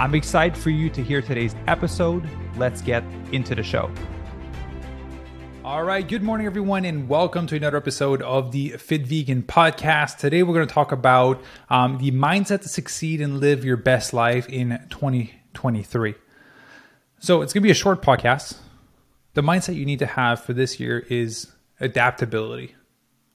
I'm excited for you to hear today's episode. Let's get into the show. All right, good morning, everyone, and welcome to another episode of the Fit Vegan Podcast. Today, we're going to talk about um, the mindset to succeed and live your best life in 2023. So, it's going to be a short podcast. The mindset you need to have for this year is adaptability,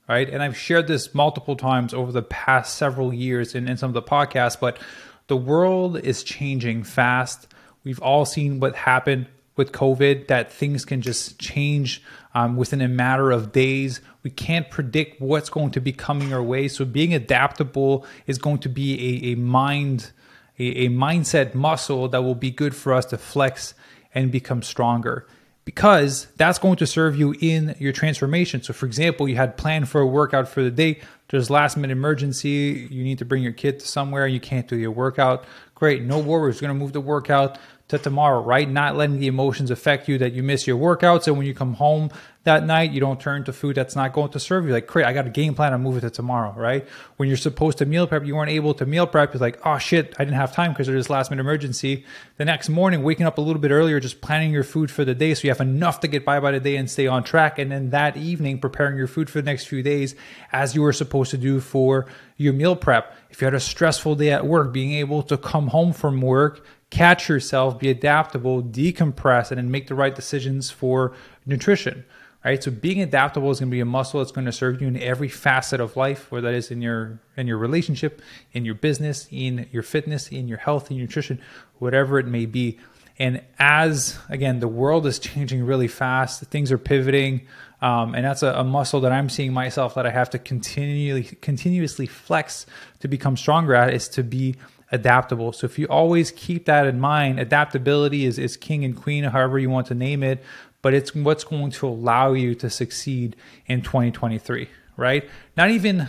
right? And I've shared this multiple times over the past several years in, in some of the podcasts, but the world is changing fast. We've all seen what happened with COVID, that things can just change um, within a matter of days. We can't predict what's going to be coming our way. So being adaptable is going to be a, a mind, a, a mindset muscle that will be good for us to flex and become stronger because that's going to serve you in your transformation. So, for example, you had planned for a workout for the day, there's last minute emergency, you need to bring your kid to somewhere, you can't do your workout. Great, no worries, we're gonna move the workout to tomorrow, right? Not letting the emotions affect you that you miss your workouts. And when you come home that night, you don't turn to food that's not going to serve you. Like, great, I got a game plan, I'm moving to tomorrow, right? When you're supposed to meal prep, you weren't able to meal prep. It's like, oh shit, I didn't have time because there's this last minute emergency. The next morning, waking up a little bit earlier, just planning your food for the day so you have enough to get by by the day and stay on track. And then that evening, preparing your food for the next few days as you were supposed to do for your meal prep. If you had a stressful day at work, being able to come home from work, catch yourself, be adaptable, decompress, and then make the right decisions for nutrition. Right. So being adaptable is going to be a muscle that's going to serve you in every facet of life, whether that is in your in your relationship, in your business, in your fitness, in your health, in your nutrition, whatever it may be. And as again, the world is changing really fast, things are pivoting, um, and that's a, a, muscle that I'm seeing myself that I have to continually continuously flex to become stronger at is to be adaptable. So if you always keep that in mind, adaptability is, is king and queen, however you want to name it, but it's what's going to allow you to succeed in 2023, right? Not even,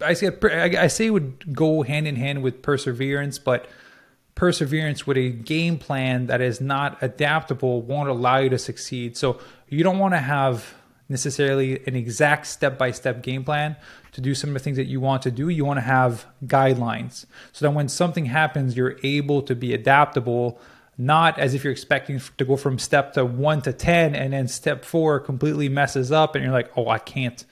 I say, I say it would go hand in hand with perseverance, but perseverance with a game plan that is not adaptable won't allow you to succeed. So you don't want to have necessarily an exact step by step game plan to do some of the things that you want to do. You want to have guidelines so that when something happens, you're able to be adaptable, not as if you're expecting to go from step to one to 10 and then step four completely messes up and you're like, oh, I can't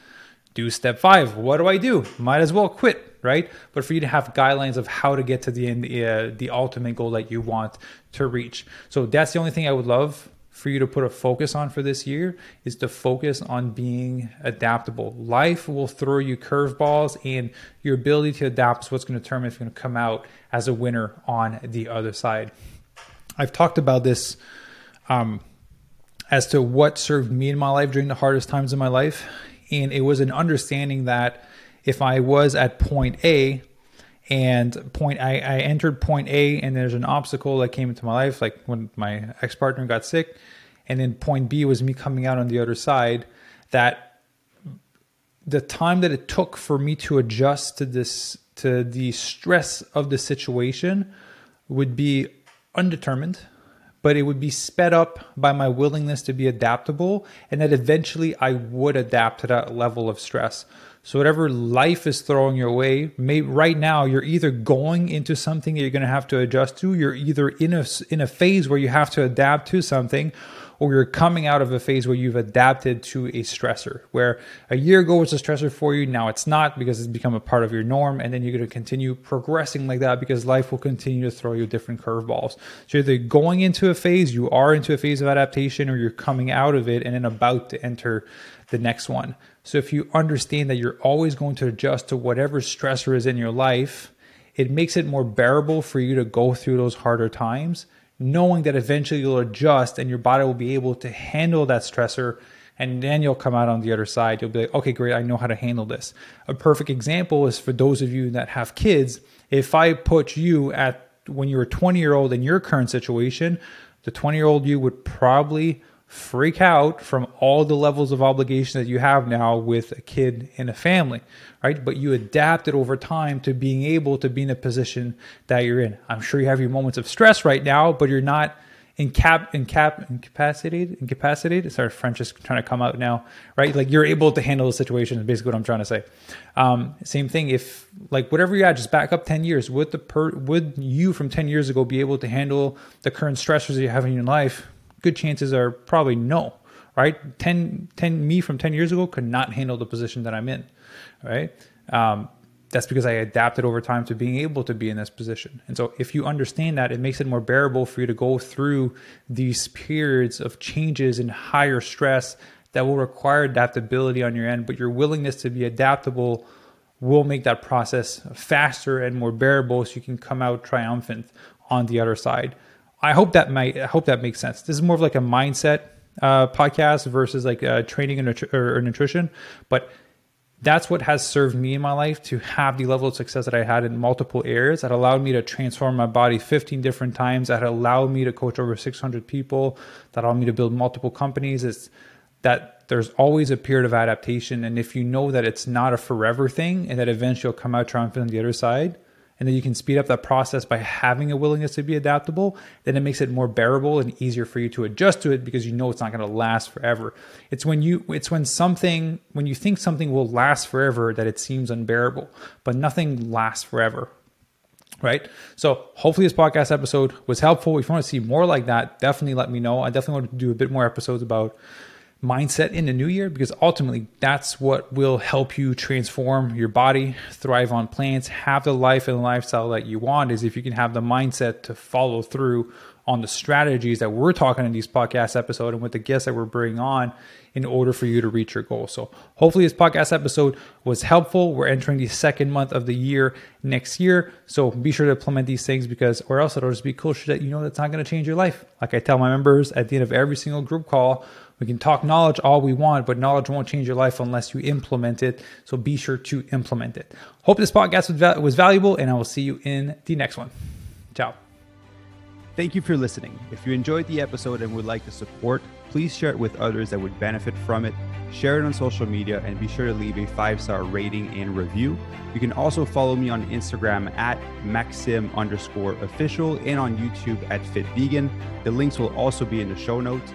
do step five. What do I do? Might as well quit, right? But for you to have guidelines of how to get to the end, uh, the ultimate goal that you want to reach. So that's the only thing I would love for you to put a focus on for this year is to focus on being adaptable. Life will throw you curveballs, and your ability to adapt is what's going to determine if you're going to come out as a winner on the other side. I've talked about this um, as to what served me in my life during the hardest times in my life, and it was an understanding that if I was at point A, and point I, I entered point A and there's an obstacle that came into my life, like when my ex partner got sick, and then point B was me coming out on the other side. That the time that it took for me to adjust to this to the stress of the situation would be undetermined but it would be sped up by my willingness to be adaptable and that eventually I would adapt to that level of stress. So whatever life is throwing your way, may, right now you're either going into something that you're going to have to adjust to, you're either in a in a phase where you have to adapt to something, or you're coming out of a phase where you've adapted to a stressor. Where a year ago was a stressor for you, now it's not because it's become a part of your norm, and then you're going to continue progressing like that because life will continue to throw you different curveballs. So either going into a phase, you are into a phase of adaptation, or you're coming out of it and then about to enter the next one. So if you understand that you're always going to adjust to whatever stressor is in your life, it makes it more bearable for you to go through those harder times, knowing that eventually you'll adjust and your body will be able to handle that stressor. And then you'll come out on the other side. You'll be like, okay, great, I know how to handle this. A perfect example is for those of you that have kids. If I put you at when you were 20 year old in your current situation, the 20 year old you would probably freak out from all the levels of obligation that you have now with a kid and a family, right? But you adapted over time to being able to be in a position that you're in. I'm sure you have your moments of stress right now, but you're not incap incap incapacitated incapacitated sorry french is trying to come out now right like you're able to handle the situation is basically what i'm trying to say um, same thing if like whatever you had just back up 10 years would the per would you from 10 years ago be able to handle the current stressors you have in your life good chances are probably no right 10 10 me from 10 years ago could not handle the position that i'm in right um, that's because I adapted over time to being able to be in this position. And so, if you understand that, it makes it more bearable for you to go through these periods of changes and higher stress that will require adaptability on your end. But your willingness to be adaptable will make that process faster and more bearable so you can come out triumphant on the other side. I hope that might I hope that makes sense. This is more of like a mindset uh, podcast versus like uh, training or, or nutrition, but that's what has served me in my life to have the level of success that I had in multiple areas that allowed me to transform my body 15 different times, that allowed me to coach over 600 people, that allowed me to build multiple companies. It's that there's always a period of adaptation. And if you know that it's not a forever thing and that eventually you'll come out triumphant on the other side, and then you can speed up that process by having a willingness to be adaptable, then it makes it more bearable and easier for you to adjust to it because you know it's not going to last forever. It's when you it's when something when you think something will last forever that it seems unbearable, but nothing lasts forever. Right. So hopefully this podcast episode was helpful. If you want to see more like that, definitely let me know. I definitely want to do a bit more episodes about mindset in the new year because ultimately that's what will help you transform your body, thrive on plants, have the life and lifestyle that you want is if you can have the mindset to follow through on the strategies that we're talking in these podcast episode and with the guests that we're bringing on in order for you to reach your goal. So hopefully this podcast episode was helpful. We're entering the second month of the year next year. So be sure to implement these things because or else it'll just be cool shit that you know that's not going to change your life. Like I tell my members at the end of every single group call, we can talk knowledge all we want, but knowledge won't change your life unless you implement it. So be sure to implement it. Hope this podcast was valuable, and I will see you in the next one. Ciao. Thank you for listening. If you enjoyed the episode and would like to support, please share it with others that would benefit from it. Share it on social media and be sure to leave a five star rating and review. You can also follow me on Instagram at Maxim underscore official and on YouTube at Fit Vegan. The links will also be in the show notes.